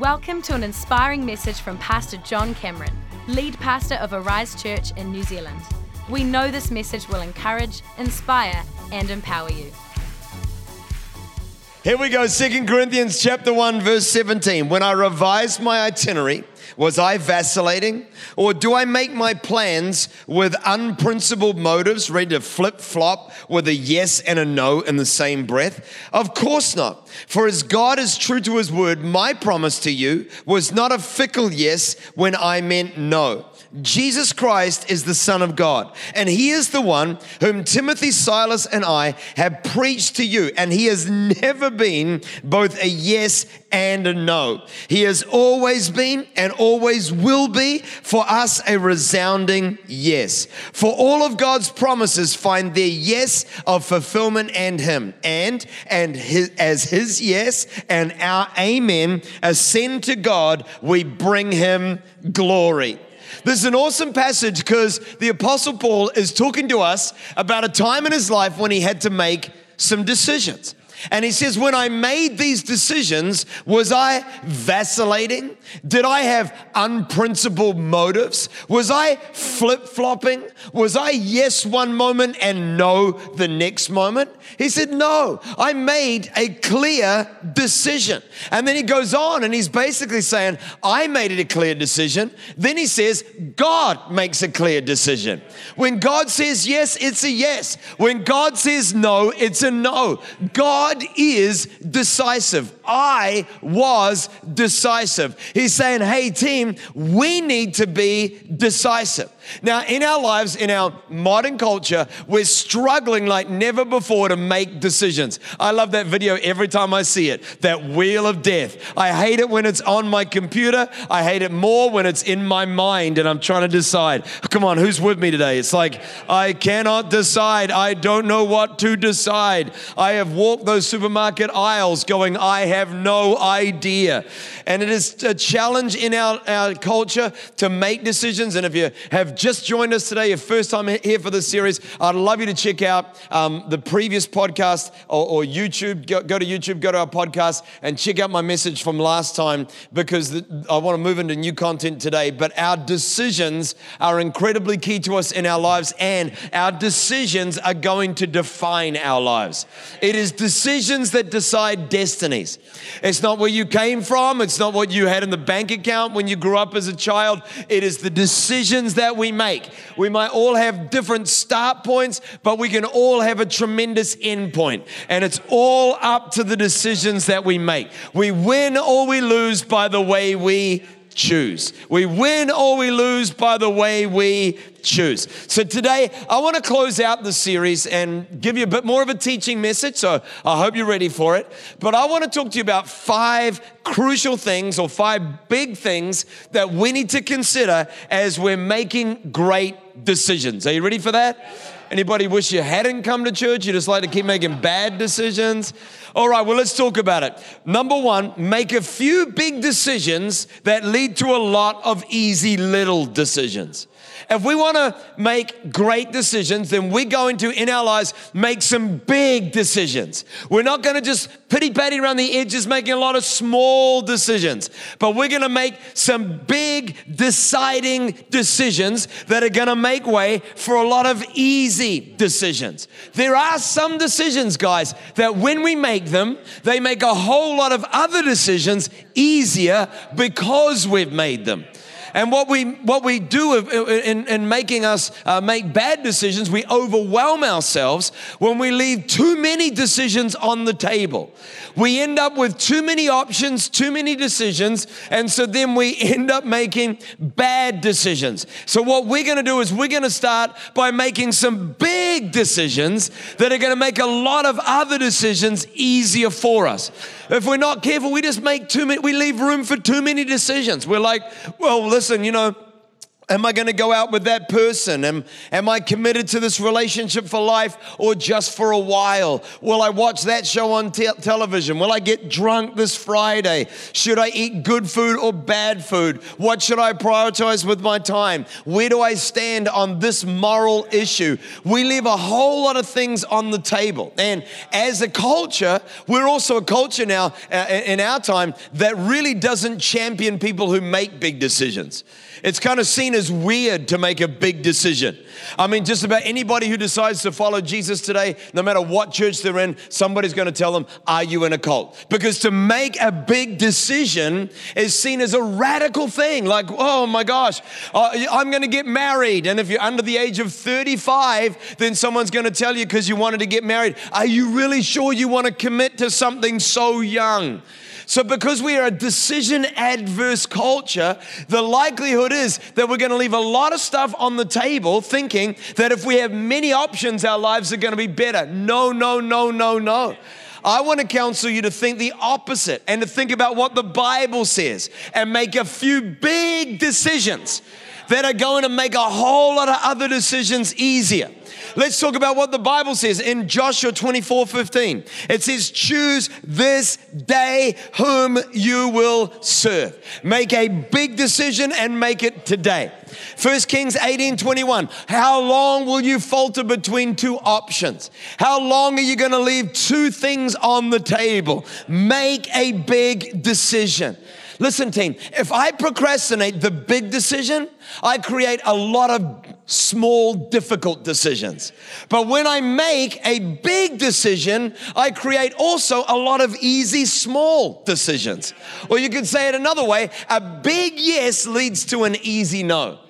Welcome to an inspiring message from Pastor John Cameron, lead pastor of Arise Church in New Zealand. We know this message will encourage, inspire, and empower you. Here we go, Second Corinthians chapter 1 verse 17. When I revised my itinerary, was I vacillating? Or do I make my plans with unprincipled motives, ready to flip flop with a yes and a no in the same breath? Of course not. For as God is true to his word, my promise to you was not a fickle yes when I meant no. Jesus Christ is the Son of God, and He is the one whom Timothy, Silas, and I have preached to you. And He has never been both a yes and a no. He has always been and always will be for us a resounding yes. For all of God's promises find their yes of fulfillment and Him, and and his, as His yes and our amen ascend to God, we bring Him glory. This is an awesome passage because the Apostle Paul is talking to us about a time in his life when he had to make some decisions. And he says, When I made these decisions, was I vacillating? Did I have unprincipled motives? Was I flip flopping? Was I yes one moment and no the next moment? He said, No, I made a clear decision. And then he goes on and he's basically saying, I made it a clear decision. Then he says, God makes a clear decision. When God says yes, it's a yes. When God says no, it's a no. God God is decisive. I was decisive. He's saying, hey, team, we need to be decisive. Now, in our lives, in our modern culture, we're struggling like never before to make decisions. I love that video every time I see it that wheel of death. I hate it when it's on my computer. I hate it more when it's in my mind and I'm trying to decide. Come on, who's with me today? It's like, I cannot decide. I don't know what to decide. I have walked those supermarket aisles going, I have no idea. And it is a challenge in our, our culture to make decisions. And if you have just joined us today, your first time here for this series, I'd love you to check out um, the previous podcast or, or YouTube. Go, go, to YouTube, go to our podcast, and check out my message from last time because the, I want to move into new content today. But our decisions are incredibly key to us in our lives, and our decisions are going to define our lives. It is decisions that decide destinies. It's not where you came from, it's not what you had in the bank account when you grew up as a child. It is the decisions that we we make. We might all have different start points, but we can all have a tremendous end point. And it's all up to the decisions that we make. We win or we lose by the way we choose. We win or we lose by the way we choose. So today, I want to close out the series and give you a bit more of a teaching message. So I hope you're ready for it. But I want to talk to you about five crucial things or five big things that we need to consider as we're making great decisions. Are you ready for that? Anybody wish you hadn't come to church? You just like to keep making bad decisions? All right, well, let's talk about it. Number one, make a few big decisions that lead to a lot of easy little decisions. If we want to make great decisions, then we're going to, in our lives, make some big decisions. We're not going to just pity patty around the edges, making a lot of small decisions, but we're going to make some big, deciding decisions that are going to make way for a lot of easy decisions. There are some decisions, guys, that when we make them, they make a whole lot of other decisions easier because we've made them. And what we, what we do in, in making us uh, make bad decisions, we overwhelm ourselves when we leave too many decisions on the table. We end up with too many options, too many decisions, and so then we end up making bad decisions. So, what we're gonna do is we're gonna start by making some big decisions that are gonna make a lot of other decisions easier for us. If we're not careful, we just make too many, we leave room for too many decisions. We're like, well, listen, you know, Am I going to go out with that person? Am, am I committed to this relationship for life or just for a while? Will I watch that show on te- television? Will I get drunk this Friday? Should I eat good food or bad food? What should I prioritize with my time? Where do I stand on this moral issue? We leave a whole lot of things on the table. And as a culture, we're also a culture now uh, in our time that really doesn't champion people who make big decisions. It's kind of seen as weird to make a big decision. I mean, just about anybody who decides to follow Jesus today, no matter what church they're in, somebody's going to tell them, Are you in a cult? Because to make a big decision is seen as a radical thing. Like, oh my gosh, uh, I'm going to get married. And if you're under the age of 35, then someone's going to tell you because you wanted to get married, Are you really sure you want to commit to something so young? So, because we are a decision adverse culture, the likelihood is that we're going to leave a lot of stuff on the table thinking that if we have many options, our lives are going to be better. No, no, no, no, no. I want to counsel you to think the opposite and to think about what the Bible says and make a few big decisions that are going to make a whole lot of other decisions easier. Let's talk about what the Bible says in Joshua 24 15. It says, Choose this day whom you will serve. Make a big decision and make it today. 1 Kings 18 21. How long will you falter between two options? How long are you going to leave two things on the table? Make a big decision. Listen, team, if I procrastinate the big decision, I create a lot of small, difficult decisions. But when I make a big decision, I create also a lot of easy, small decisions. Or you could say it another way a big yes leads to an easy no.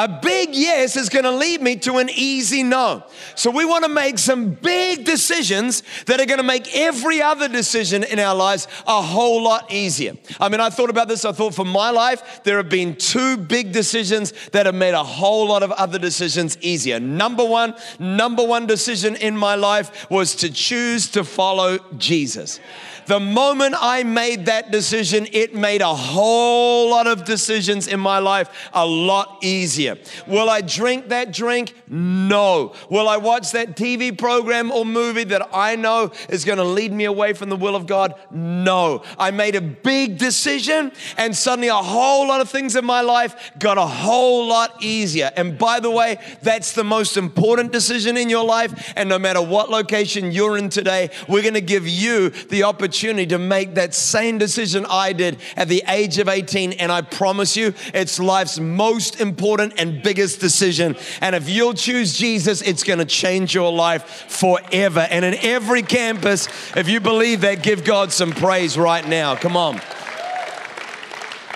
A big yes is going to lead me to an easy no. So we want to make some big decisions that are going to make every other decision in our lives a whole lot easier. I mean, I thought about this. I thought for my life, there have been two big decisions that have made a whole lot of other decisions easier. Number one, number one decision in my life was to choose to follow Jesus. The moment I made that decision, it made a whole lot of decisions in my life a lot easier. Will I drink that drink? No. Will I watch that TV program or movie that I know is going to lead me away from the will of God? No. I made a big decision, and suddenly a whole lot of things in my life got a whole lot easier. And by the way, that's the most important decision in your life. And no matter what location you're in today, we're going to give you the opportunity to make that same decision I did at the age of 18. And I promise you, it's life's most important and biggest decision. And if you'll choose Jesus, it's going to change your life forever. And in every campus, if you believe that, give God some praise right now. Come on.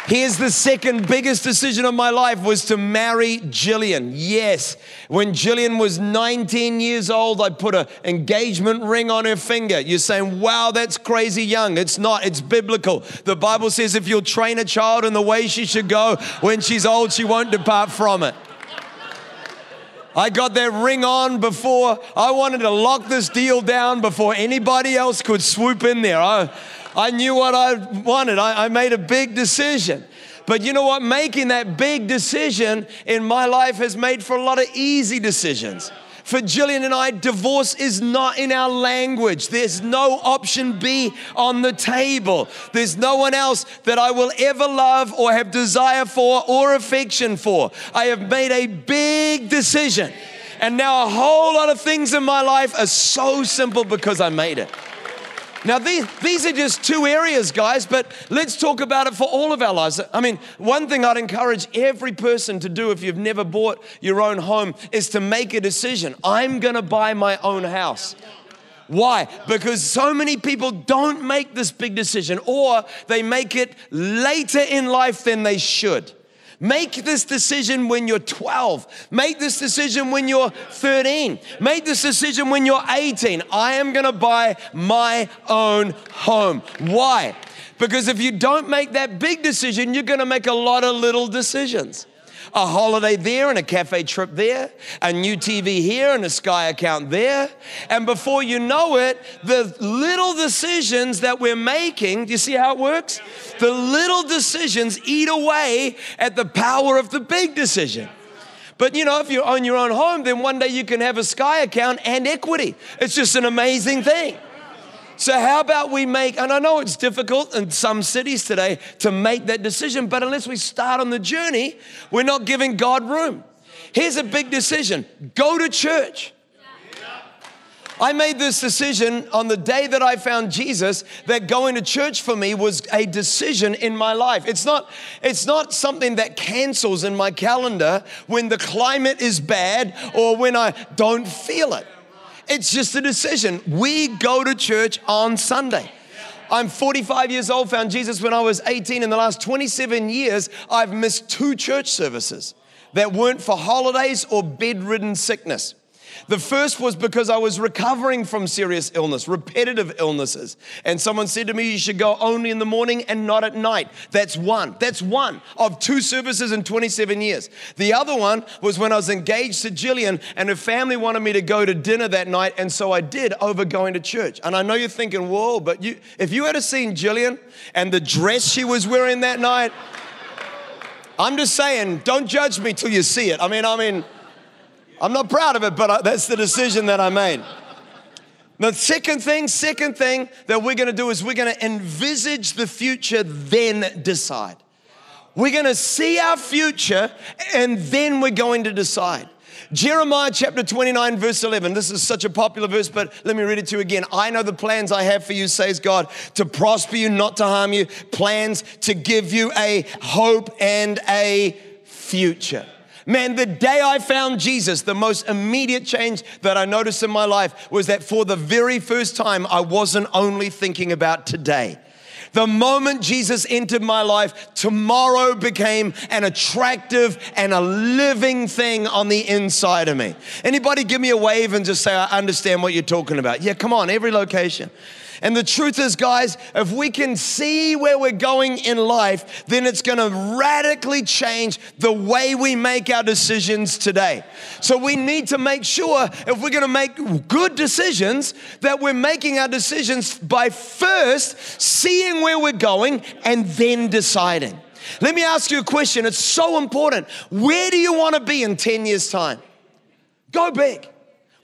Here's the second biggest decision of my life was to marry Gillian. Yes, when Gillian was 19 years old, I put an engagement ring on her finger. You're saying, wow, that's crazy young. It's not, it's biblical. The Bible says if you'll train a child in the way she should go, when she's old, she won't depart from it. I got that ring on before I wanted to lock this deal down before anybody else could swoop in there. I, I knew what I wanted. I, I made a big decision. But you know what? Making that big decision in my life has made for a lot of easy decisions. For Gillian and I, divorce is not in our language. There's no option B on the table. There's no one else that I will ever love or have desire for or affection for. I have made a big decision. And now a whole lot of things in my life are so simple because I made it. Now, these, these are just two areas, guys, but let's talk about it for all of our lives. I mean, one thing I'd encourage every person to do if you've never bought your own home is to make a decision. I'm going to buy my own house. Why? Because so many people don't make this big decision or they make it later in life than they should. Make this decision when you're 12. Make this decision when you're 13. Make this decision when you're 18. I am going to buy my own home. Why? Because if you don't make that big decision, you're going to make a lot of little decisions. A holiday there and a cafe trip there, a new TV here and a Sky account there. And before you know it, the little decisions that we're making, do you see how it works? The little decisions eat away at the power of the big decision. But you know, if you own your own home, then one day you can have a Sky account and equity. It's just an amazing thing. So, how about we make, and I know it's difficult in some cities today to make that decision, but unless we start on the journey, we're not giving God room. Here's a big decision go to church. I made this decision on the day that I found Jesus that going to church for me was a decision in my life. It's not, it's not something that cancels in my calendar when the climate is bad or when I don't feel it. It's just a decision. We go to church on Sunday. I'm 45 years old, found Jesus when I was 18. In the last 27 years, I've missed two church services that weren't for holidays or bedridden sickness. The first was because I was recovering from serious illness, repetitive illnesses. And someone said to me, You should go only in the morning and not at night. That's one. That's one of two services in 27 years. The other one was when I was engaged to Gillian, and her family wanted me to go to dinner that night. And so I did over going to church. And I know you're thinking, Whoa, but you, if you had seen Gillian and the dress she was wearing that night, I'm just saying, don't judge me till you see it. I mean, I mean, I'm not proud of it, but that's the decision that I made. The second thing, second thing that we're gonna do is we're gonna envisage the future, then decide. We're gonna see our future and then we're going to decide. Jeremiah chapter 29, verse 11. This is such a popular verse, but let me read it to you again. I know the plans I have for you, says God, to prosper you, not to harm you, plans to give you a hope and a future. Man, the day I found Jesus, the most immediate change that I noticed in my life was that for the very first time, I wasn't only thinking about today. The moment Jesus entered my life, tomorrow became an attractive and a living thing on the inside of me. Anybody give me a wave and just say, I understand what you're talking about? Yeah, come on, every location. And the truth is, guys, if we can see where we're going in life, then it's going to radically change the way we make our decisions today. So we need to make sure if we're going to make good decisions, that we're making our decisions by first seeing where we're going and then deciding. Let me ask you a question. It's so important. Where do you want to be in 10 years' time? Go big.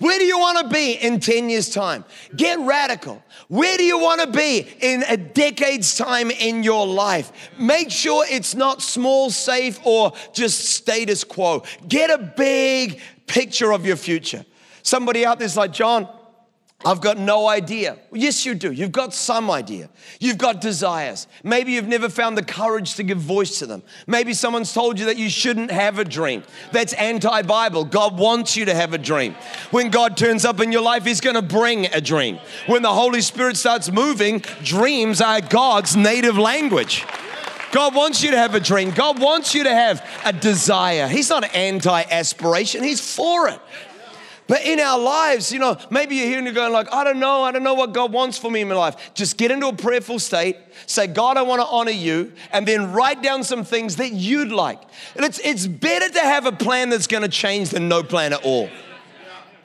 Where do you want to be in 10 years' time? Get radical. Where do you want to be in a decade's time in your life? Make sure it's not small, safe, or just status quo. Get a big picture of your future. Somebody out there's like, John, I've got no idea. Yes, you do. You've got some idea. You've got desires. Maybe you've never found the courage to give voice to them. Maybe someone's told you that you shouldn't have a dream. That's anti Bible. God wants you to have a dream. When God turns up in your life, He's going to bring a dream. When the Holy Spirit starts moving, dreams are God's native language. God wants you to have a dream. God wants you to have a desire. He's not anti aspiration, He's for it. But in our lives, you know, maybe you're here and you're going like, I don't know, I don't know what God wants for me in my life. Just get into a prayerful state, say, God, I want to honor you, and then write down some things that you'd like. It's, it's better to have a plan that's going to change than no plan at all.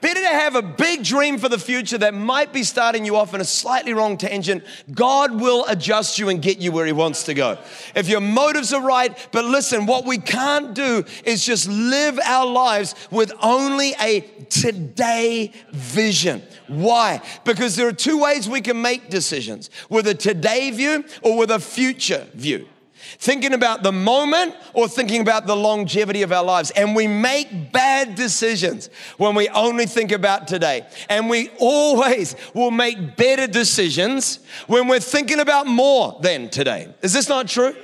Better to have a big dream for the future that might be starting you off in a slightly wrong tangent. God will adjust you and get you where He wants to go. If your motives are right, but listen, what we can't do is just live our lives with only a today vision. Why? Because there are two ways we can make decisions with a today view or with a future view. Thinking about the moment or thinking about the longevity of our lives. And we make bad decisions when we only think about today. And we always will make better decisions when we're thinking about more than today. Is this not true?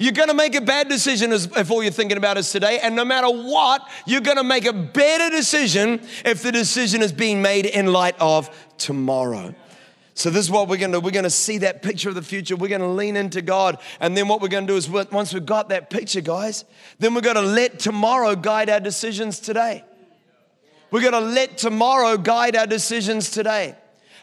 You're gonna make a bad decision if all you're thinking about is today, and no matter what, you're gonna make a better decision if the decision is being made in light of tomorrow. So this is what we're going to do. We're going to see that picture of the future. We're going to lean into God. And then what we're going to do is once we've got that picture, guys, then we're going to let tomorrow guide our decisions today. We're going to let tomorrow guide our decisions today.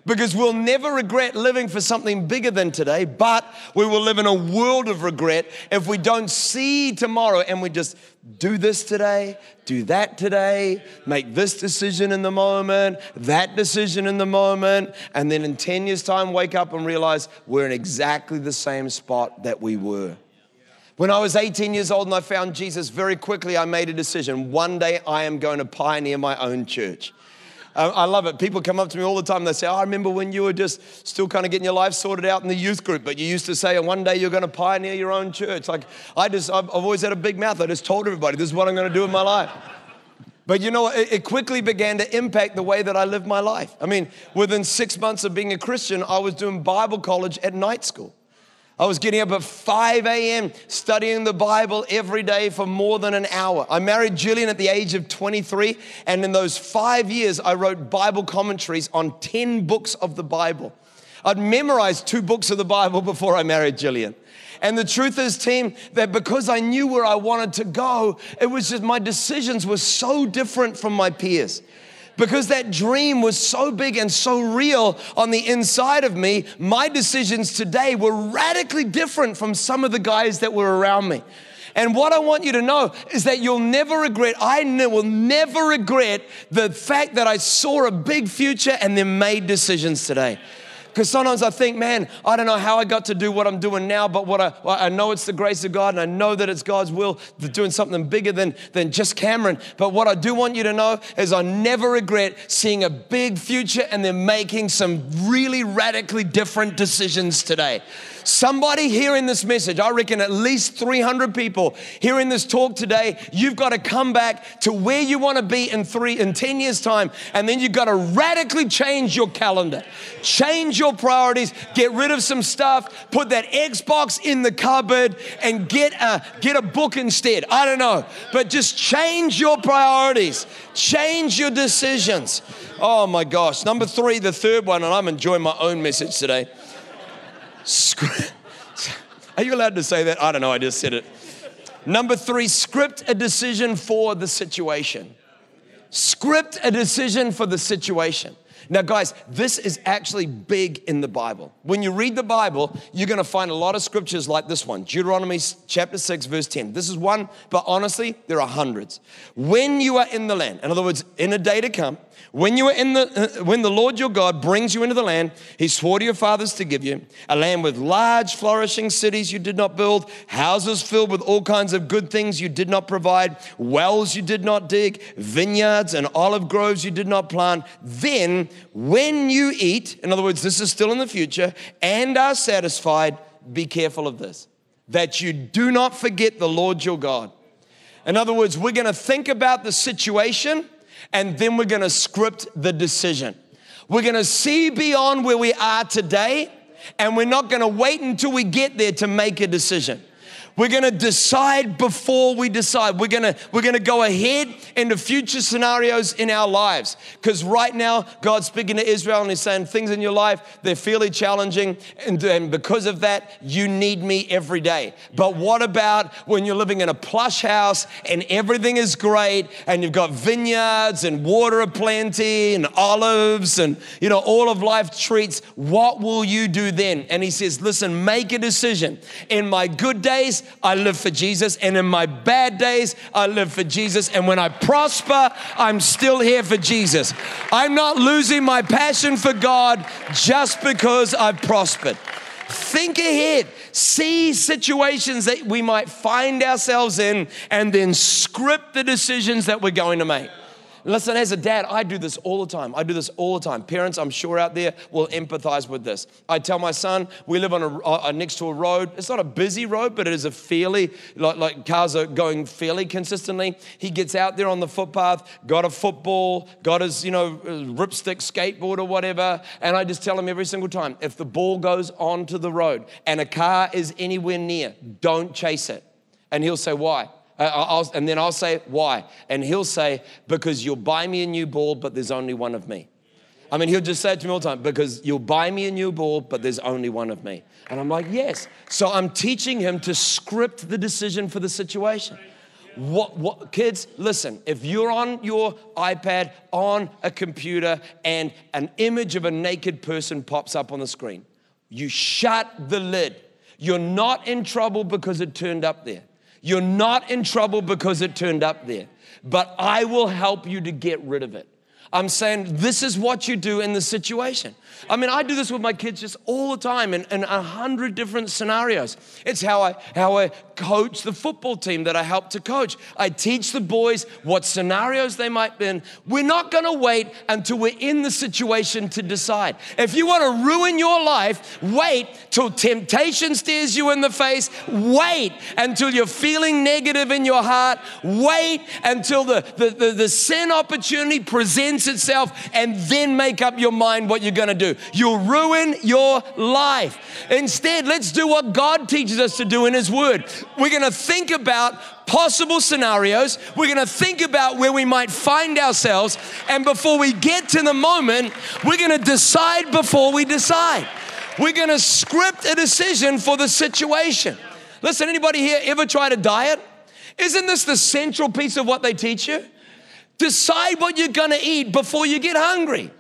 Because we'll never regret living for something bigger than today, but we will live in a world of regret if we don't see tomorrow and we just do this today, do that today, make this decision in the moment, that decision in the moment, and then in 10 years' time, wake up and realize we're in exactly the same spot that we were. When I was 18 years old and I found Jesus, very quickly I made a decision. One day I am going to pioneer my own church. I love it. People come up to me all the time. They say, oh, I remember when you were just still kind of getting your life sorted out in the youth group, but you used to say, one day you're going to pioneer your own church. Like, I just, I've always had a big mouth. I just told everybody, this is what I'm going to do in my life. But you know, it, quickly began to impact the way that I lived my life. I mean, within six months of being a Christian, I was doing Bible college at night school. I was getting up at 5 a.m. studying the Bible every day for more than an hour. I married Gillian at the age of 23, and in those five years, I wrote Bible commentaries on 10 books of the Bible. I'd memorized two books of the Bible before I married Gillian. And the truth is, team, that because I knew where I wanted to go, it was just my decisions were so different from my peers because that dream was so big and so real on the inside of me, my decisions today were radically different from some of the guys that were around me. And what I want you to know is that you'll never regret, I will never regret the fact that I saw a big future and then made decisions today. Because sometimes I think, man, I don't know how I got to do what I'm doing now, but what I, I know it's the grace of God and I know that it's God's will doing something bigger than, than just Cameron. But what I do want you to know is I never regret seeing a big future and then making some really radically different decisions today. Somebody hearing this message, I reckon at least 300 people hearing this talk today, you've got to come back to where you want to be in three, in 10 years' time, and then you've got to radically change your calendar, change your priorities, get rid of some stuff, put that Xbox in the cupboard, and get a, get a book instead. I don't know, but just change your priorities, change your decisions. Oh my gosh. Number three, the third one, and I'm enjoying my own message today. Are you allowed to say that? I don't know, I just said it. Number three, script a decision for the situation. Script a decision for the situation. Now, guys, this is actually big in the Bible. When you read the Bible, you're going to find a lot of scriptures like this one Deuteronomy chapter 6, verse 10. This is one, but honestly, there are hundreds. When you are in the land, in other words, in a day to come, when you are in the uh, when the Lord your God brings you into the land he swore to your fathers to give you, a land with large flourishing cities you did not build, houses filled with all kinds of good things you did not provide, wells you did not dig, vineyards and olive groves you did not plant, then when you eat, in other words, this is still in the future, and are satisfied, be careful of this that you do not forget the Lord your God. In other words, we're going to think about the situation and then we're gonna script the decision. We're gonna see beyond where we are today, and we're not gonna wait until we get there to make a decision. We're going to decide before we decide. We're going to we're going to go ahead into future scenarios in our lives because right now God's speaking to Israel and He's saying things in your life they're fairly challenging, and, and because of that you need me every day. But what about when you're living in a plush house and everything is great and you've got vineyards and water aplenty and olives and you know all of life treats? What will you do then? And He says, listen, make a decision. In my good days I live for Jesus. And in my bad days, I live for Jesus. And when I prosper, I'm still here for Jesus. I'm not losing my passion for God just because I've prospered. Think ahead. See situations that we might find ourselves in and then script the decisions that we're going to make. Listen, as a dad, I do this all the time. I do this all the time. Parents, I'm sure out there will empathize with this. I tell my son, we live on a, uh, next to a road. It's not a busy road, but it is a fairly, like, like cars are going fairly consistently. He gets out there on the footpath, got a football, got his, you know, ripstick skateboard or whatever. And I just tell him every single time if the ball goes onto the road and a car is anywhere near, don't chase it. And he'll say, Why? Uh, and then I'll say, why? And he'll say, because you'll buy me a new ball, but there's only one of me. I mean, he'll just say it to me all the time, because you'll buy me a new ball, but there's only one of me. And I'm like, yes. So I'm teaching him to script the decision for the situation. What, what, kids, listen, if you're on your iPad, on a computer, and an image of a naked person pops up on the screen, you shut the lid. You're not in trouble because it turned up there. You're not in trouble because it turned up there. But I will help you to get rid of it. I'm saying this is what you do in the situation. I mean, I do this with my kids just all the time in, a hundred different scenarios. It's how I how I coach the football team that I help to coach. I teach the boys what scenarios they might be in. We're not gonna wait until we're in the situation to decide. If you want to ruin your life, wait till temptation stares you in the face. Wait until you're feeling negative in your heart. Wait until the, the, the, the sin opportunity presents itself and then make up your mind what you're gonna do. You'll ruin your life. Instead, let's do what God teaches us to do in His Word. We're going to think about possible scenarios. We're going to think about where we might find ourselves. And before we get to the moment, we're going to decide before we decide. We're going to script a decision for the situation. Listen, anybody here ever try to diet? Isn't this the central piece of what they teach you? Decide what you're going to eat before you get hungry.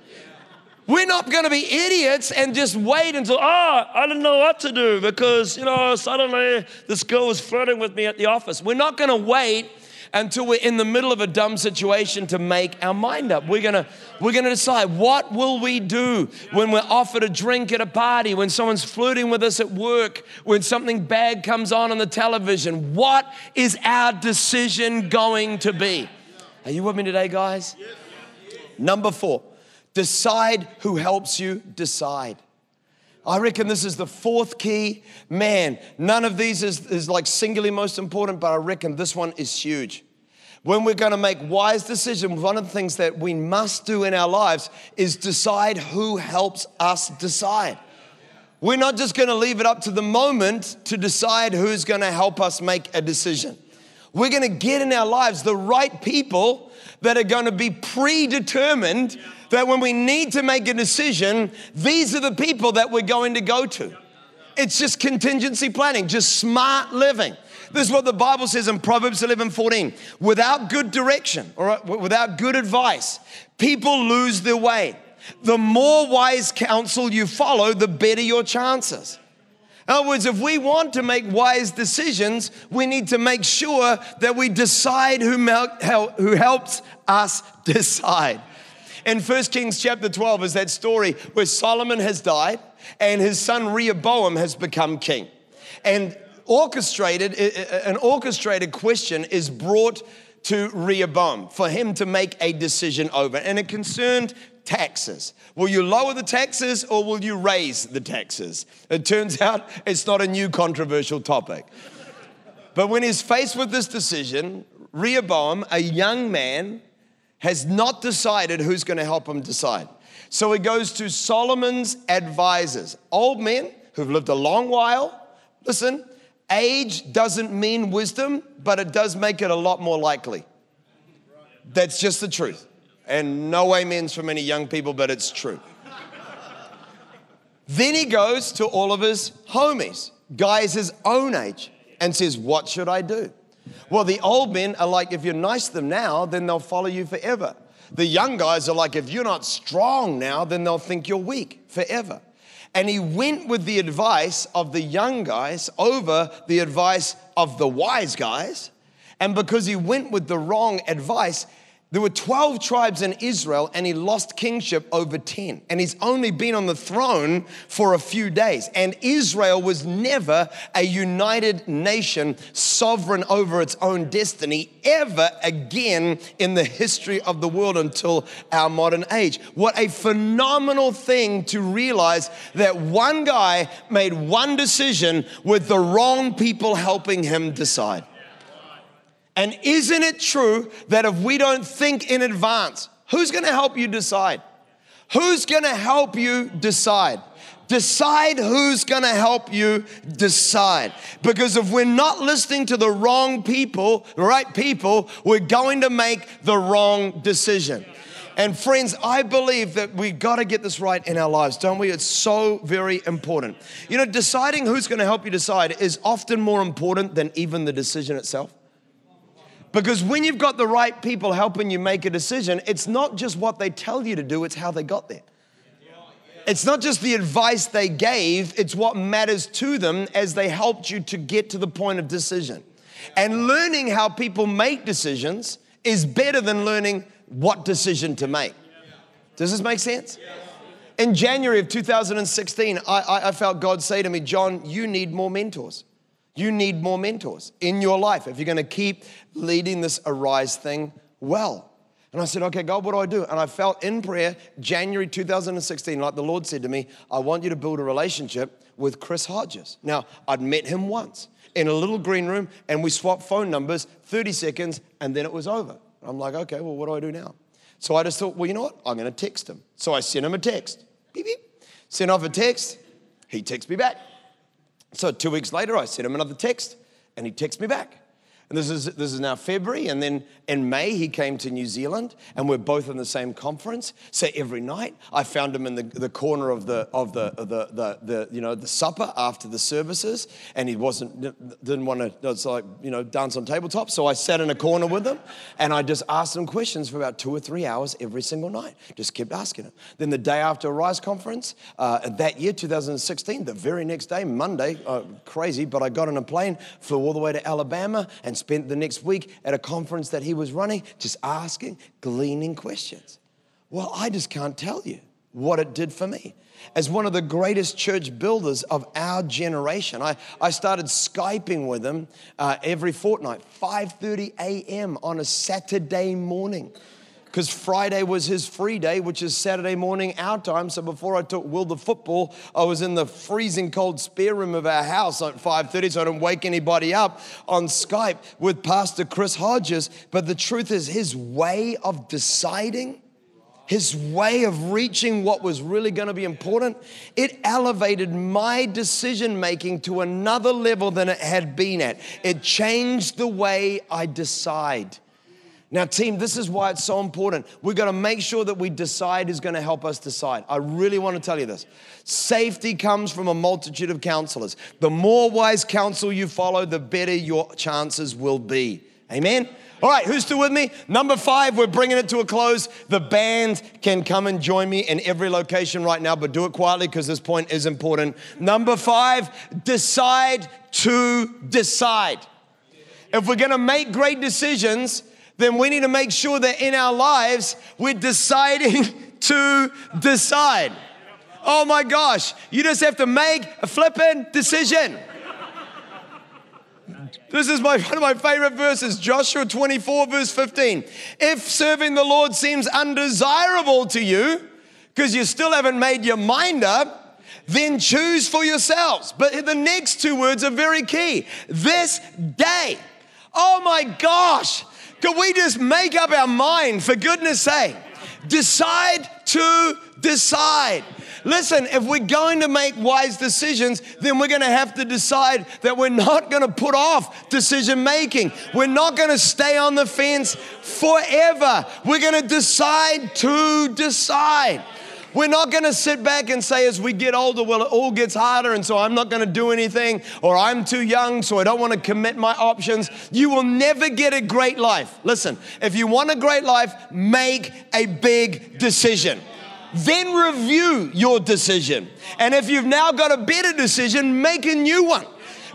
We're not going to be idiots and just wait until, oh, I didn't know what to do because, you know, suddenly this girl was flirting with me at the office. We're not going to wait until we're in the middle of a dumb situation to make our mind up. We're gonna, we're gonna decide what will we do when we're offered a drink at a party, when someone's flirting with us at work, when something bad comes on on the television. What is our decision going to be? Are you with me today, guys? Number four. Decide who helps you decide. I reckon this is the fourth key. Man, none of these is, is like singularly most important, but I reckon this one is huge. When we're going to make wise decisions, one of the things that we must do in our lives is decide who helps us decide. We're not just going to leave it up to the moment to decide who's going to help us make a decision. We're going to get in our lives the right people that are going to be predetermined that when we need to make a decision, these are the people that we're going to go to. It's just contingency planning, just smart living. This is what the Bible says in Proverbs 11 14. Without good direction, or without good advice, people lose their way. The more wise counsel you follow, the better your chances. In other words, if we want to make wise decisions, we need to make sure that we decide who, who helps us decide. In 1 Kings chapter 12 is that story where Solomon has died and his son Rehoboam has become king. And orchestrated, an orchestrated question is brought to Rehoboam for him to make a decision over. And it concerned taxes. Will you lower the taxes or will you raise the taxes? It turns out it's not a new controversial topic. But when he's faced with this decision, Rehoboam, a young man, has not decided who's going to help him decide. So he goes to Solomon's advisors, old men who've lived a long while. Listen, age doesn't mean wisdom, but it does make it a lot more likely. That's just the truth. And no amens from any young people, but it's true. then he goes to all of his homies, guys his own age, and says, What should I do? Well, the old men are like, if you're nice to them now, then they'll follow you forever. The young guys are like, if you're not strong now, then they'll think you're weak forever. And he went with the advice of the young guys over the advice of the wise guys. And because he went with the wrong advice, there were 12 tribes in Israel, and he lost kingship over 10. And he's only been on the throne for a few days. And Israel was never a united nation, sovereign over its own destiny, ever again in the history of the world until our modern age. What a phenomenal thing to realize that one guy made one decision with the wrong people helping him decide. And isn't it true that if we don't think in advance, who's gonna help you decide? Who's gonna help you decide? Decide who's gonna help you decide. Because if we're not listening to the wrong people, the right people, we're going to make the wrong decision. And friends, I believe that we've got to get this right in our lives, don't we? It's so very important. You know, deciding who's going to help you decide is often more important than even the decision itself. Because when you've got the right people helping you make a decision, it's not just what they tell you to do, it's how they got there. It's not just the advice they gave, it's what matters to them as they helped you to get to the point of decision. And learning how people make decisions is better than learning what decision to make. Does this make sense? In January of 2016, I, I, felt God say to me, John, you need more mentors. You need more mentors in your life if you're going to keep leading this Arise thing well. And I said, okay, God, what do I do? And I felt in prayer, January 2016, like the Lord said to me, I want you to build a relationship with Chris Hodges. Now, I'd met him once in a little green room and we swapped phone numbers, 30 seconds, and then it was over. I'm like, okay, well, what do I do now? So I just thought, well, you know what? I'm going to text him. So I sent him a text. Beep, beep. Sent off a text. He texts me back. So two weeks later, I sent him another text and he texts me back. And this is, this is now February. And then in May, he came to New Zealand, and we're both in the same conference. So every night, I found him in the, the corner of the, of the, the, the, the, you know, the supper after the services. And he wasn't, didn't want to, it's like, you know, dance on tabletop. So I sat in a corner with him, and I just asked him questions for about two or three hours every single night. Just kept asking him. Then the day after Arise conference, uh, that year, 2016, the very next day, Monday, uh, crazy, but I got on a plane, flew all the way to Alabama, and and spent the next week at a conference that he was running just asking, gleaning questions. Well, I just can't tell you what it did for me. As one of the greatest church builders of our generation, I, I started Skyping with him uh, every fortnight, 5.30 a.m. on a Saturday morning because Friday was his free day, which is Saturday morning our time. So before I took Will the football, I was in the freezing cold spare room of our house at 5:30, so I didn't wake anybody up on Skype with Pastor Chris Hodges. But the truth is, his way of deciding his way of reaching what was really going to be important, it elevated my decision making to another level than it had been at. It changed the way I decide. Now, team, this is why it's so important. We've got to make sure that we decide who's going to help us decide. I really want to tell you this. Safety comes from a multitude of counselors. The more wise counsel you follow, the better your chances will be. Amen? All right, who's still with me? Number five, we're bringing it to a close. The band can come and join me in every location right now, but do it quietly because this point is important. Number five, decide to decide. If we're gonna make great decisions, then we need to make sure that in our lives we're deciding to decide. Oh my gosh, you just have to make a flippin' decision. This is my, one of my favorite verses, Joshua 24, verse 15. If serving the Lord seems undesirable to you, because you still haven't made your mind up, then choose for yourselves. But the next two words are very key. This day. Oh my gosh, could we just make up our mind, for goodness sake? Decide to decide. Listen, if we're going to make wise decisions, then we're going to have to decide that we're not going to put off decision making. We're not going to stay on the fence forever. We're going to decide to decide. We're not going to sit back and say, as we get older, well, it all gets harder, and so I'm not going to do anything, or I'm too young, so I don't want to commit my options. You will never get a great life. Listen, if you want a great life, make a big decision. Then review your decision. And if you've now got a better decision, make a new one.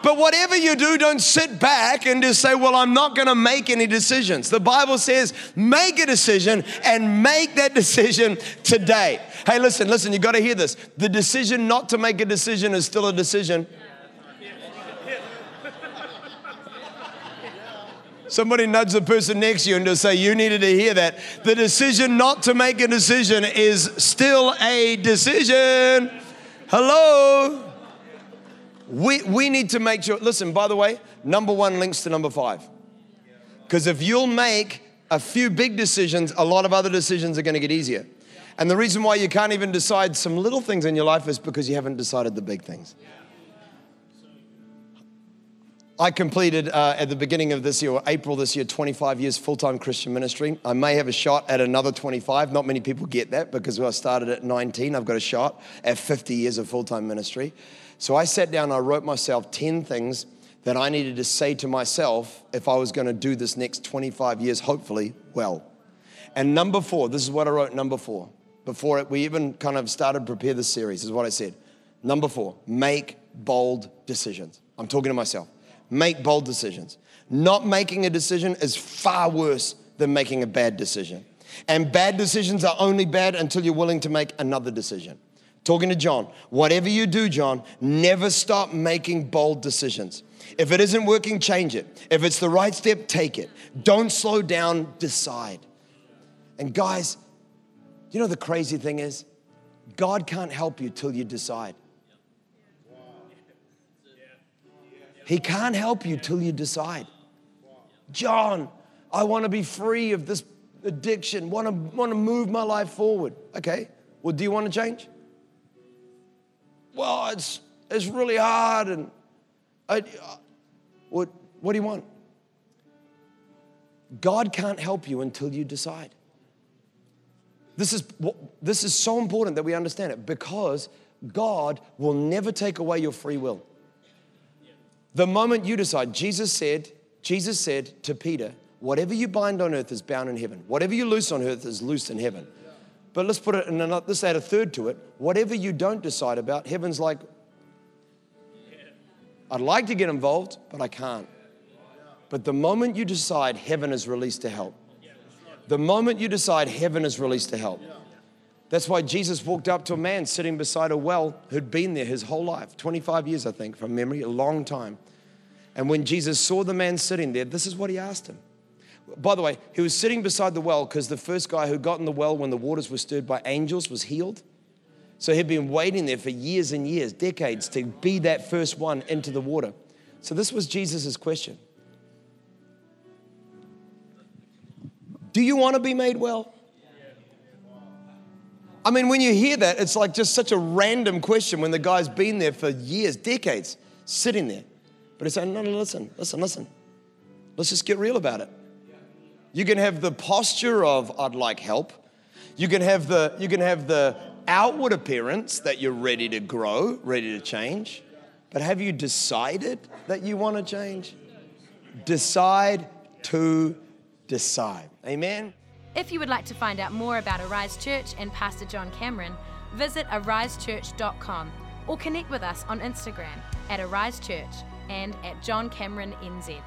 But whatever you do, don't sit back and just say, Well, I'm not going to make any decisions. The Bible says, make a decision and make that decision today. Hey, listen, listen, you got to hear this. The decision not to make a decision is still a decision. Somebody nudge the person next to you and just say, You needed to hear that. The decision not to make a decision is still a decision. Hello? We, we need to make sure, listen, by the way, number one links to number five. Because if you'll make a few big decisions, a lot of other decisions are going to get easier. And the reason why you can't even decide some little things in your life is because you haven't decided the big things. I completed uh, at the beginning of this year, April this year, 25 years full time Christian ministry. I may have a shot at another 25. Not many people get that because I started at 19. I've got a shot at 50 years of full time ministry. So I sat down, I wrote myself 10 things that I needed to say to myself if I was going to do this next 25 years, hopefully, well. And number four, this is what I wrote, number four, before we even kind of started prepare this series, is what I said. Number four, make bold decisions. I'm talking to myself. Make bold decisions. Not making a decision is far worse than making a bad decision. And bad decisions are only bad until you're willing to make another decision. Talking to John, whatever you do, John, never stop making bold decisions. If it isn't working, change it. If it's the right step, take it. Don't slow down, decide. And guys, you know the crazy thing is? God can't help you till you decide. He can't help you till you decide. John, I want to be free of this addiction, want to, want to move my life forward. Okay, well, do you want to change? Well, it's, it's really hard. And I, uh, what, what do you want? God can't help you until you decide. This is, this is so important that we understand it because God will never take away your free will. The moment you decide, Jesus said, Jesus said to Peter, whatever you bind on earth is bound in heaven. Whatever you loose on earth is loosed in heaven. But let's put it in another, let's add a third to it. Whatever you don't decide about, heaven's like, I'd like to get involved, but I can't. But the moment you decide, heaven is released to help. The moment you decide, heaven is released to help. That's why Jesus walked up to a man sitting beside a well who'd been there his whole life 25 years, I think, from memory, a long time. And when Jesus saw the man sitting there, this is what he asked him. By the way, he was sitting beside the well because the first guy who got in the well when the waters were stirred by angels was healed. So he'd been waiting there for years and years, decades, to be that first one into the water. So this was Jesus' question Do you want to be made well? I mean, when you hear that, it's like just such a random question when the guy's been there for years, decades, sitting there. But he's saying, no, no, listen, listen, listen. Let's just get real about it. You can have the posture of, I'd like help. You can have the, you can have the outward appearance that you're ready to grow, ready to change. But have you decided that you want to change? Decide to decide. Amen. If you would like to find out more about Arise Church and Pastor John Cameron, visit arisechurch.com or connect with us on Instagram at Arise Church and at John Cameron NZ.